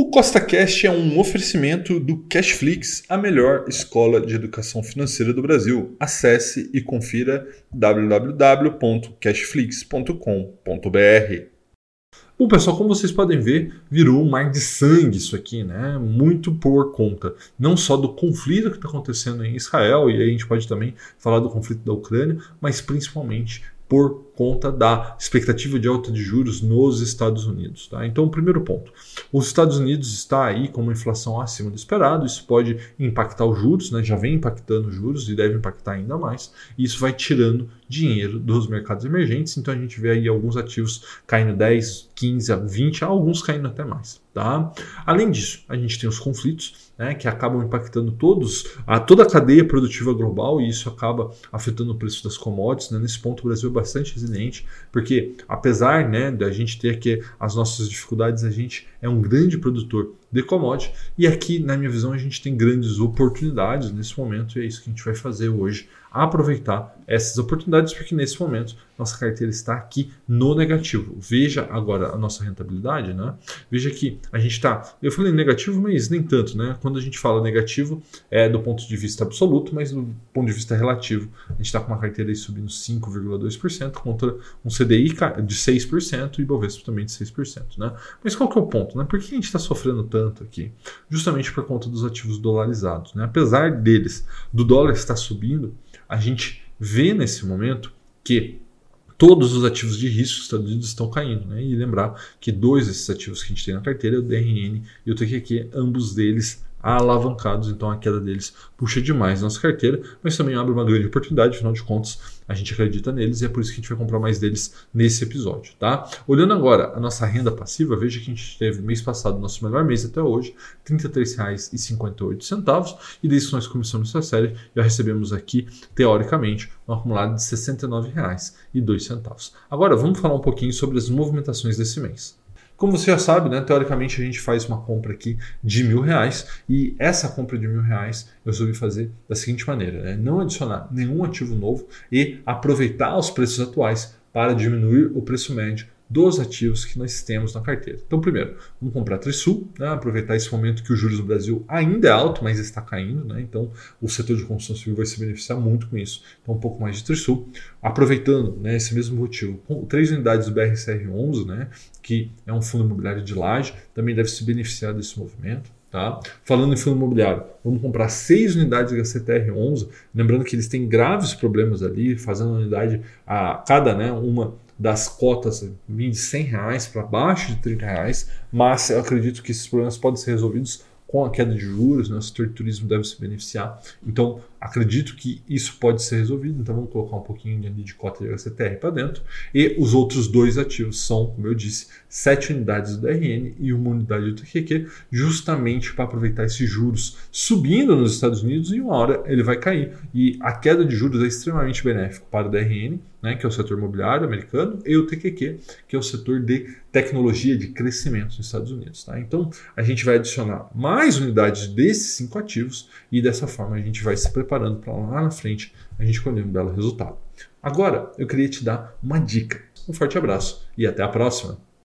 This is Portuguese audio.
O CostaCast é um oferecimento do Cashflix, a melhor escola de educação financeira do Brasil. Acesse e confira www.cashflix.com.br. Bom, pessoal, como vocês podem ver, virou um mar de sangue isso aqui, né? Muito por conta não só do conflito que está acontecendo em Israel, e aí a gente pode também falar do conflito da Ucrânia, mas principalmente por conta da expectativa de alta de juros nos Estados Unidos. Tá? Então, primeiro ponto: os Estados Unidos está aí com uma inflação acima do esperado, isso pode impactar os juros, né? já vem impactando os juros e deve impactar ainda mais, e isso vai tirando dinheiro dos mercados emergentes. Então, a gente vê aí alguns ativos caindo 10, 15, 20, alguns caindo até mais. Tá? Além disso, a gente tem os conflitos né, que acabam impactando todos, a, toda a cadeia produtiva global e isso acaba afetando o preço das commodities. Né? Nesse ponto, o Brasil é bastante resiliente, porque apesar né, da gente ter aqui as nossas dificuldades, a gente é um grande produtor de commodity e aqui, na minha visão, a gente tem grandes oportunidades nesse momento e é isso que a gente vai fazer hoje aproveitar essas oportunidades, porque nesse momento nossa carteira está aqui no negativo. Veja agora a nossa rentabilidade, né? Veja que a gente está. Eu falei negativo, mas nem tanto, né? Quando a gente fala negativo, é do ponto de vista absoluto, mas do ponto de vista relativo, a gente está com uma carteira aí subindo 5,2% contra um CDI de 6% e Bovespa também de 6%, né? Mas qual que é o ponto, né? Por que a gente está sofrendo tanto aqui? Justamente por conta dos ativos dolarizados, né? Apesar deles, do dólar estar subindo, a gente vê nesse momento que todos os ativos de risco dos Estados Unidos estão caindo. Né? E lembrar que dois desses ativos que a gente tem na carteira é o DRN e o TQQ, ambos deles alavancados, então a queda deles puxa demais nossa carteira, mas também abre uma grande oportunidade, afinal de contas, a gente acredita neles e é por isso que a gente vai comprar mais deles nesse episódio, tá? Olhando agora a nossa renda passiva, veja que a gente teve mês passado, nosso melhor mês até hoje, R$ 33,58 e desde que nós começamos essa série, já recebemos aqui, teoricamente, um acumulado de R$ 69,02. Agora, vamos falar um pouquinho sobre as movimentações desse mês. Como você já sabe, né, teoricamente a gente faz uma compra aqui de mil reais e essa compra de mil reais eu resolvi fazer da seguinte maneira: né, não adicionar nenhum ativo novo e aproveitar os preços atuais para diminuir o preço médio dos ativos que nós temos na carteira. Então, primeiro, vamos comprar Trisul, né? aproveitar esse momento que o juros no Brasil ainda é alto, mas está caindo, né? então o setor de construção civil vai se beneficiar muito com isso. Então, um pouco mais de Trisul. Aproveitando né, esse mesmo motivo, com três unidades do BRCR11, né, que é um fundo imobiliário de laje, também deve se beneficiar desse movimento. Tá? Falando em fundo imobiliário, vamos comprar seis unidades HCTR11, lembrando que eles têm graves problemas ali, fazendo unidade a cada né, uma das cotas de 100 reais para baixo de 30 reais, mas eu acredito que esses problemas podem ser resolvidos com a queda de juros, né, o setor de turismo deve se beneficiar. Então, acredito que isso pode ser resolvido. Então, vamos colocar um pouquinho de, cota de HCTR para dentro. E os outros dois ativos são, como eu disse, sete unidades do DRN e uma unidade do TQQ, justamente para aproveitar esses juros subindo nos Estados Unidos e uma hora ele vai cair. E a queda de juros é extremamente benéfico para o DRN né, que é o setor imobiliário americano, e o TQQ, que é o setor de tecnologia de crescimento nos Estados Unidos. Tá? Então, a gente vai adicionar mais unidades desses cinco ativos e dessa forma a gente vai se preparando para lá na frente a gente colher um belo resultado. Agora, eu queria te dar uma dica. Um forte abraço e até a próxima!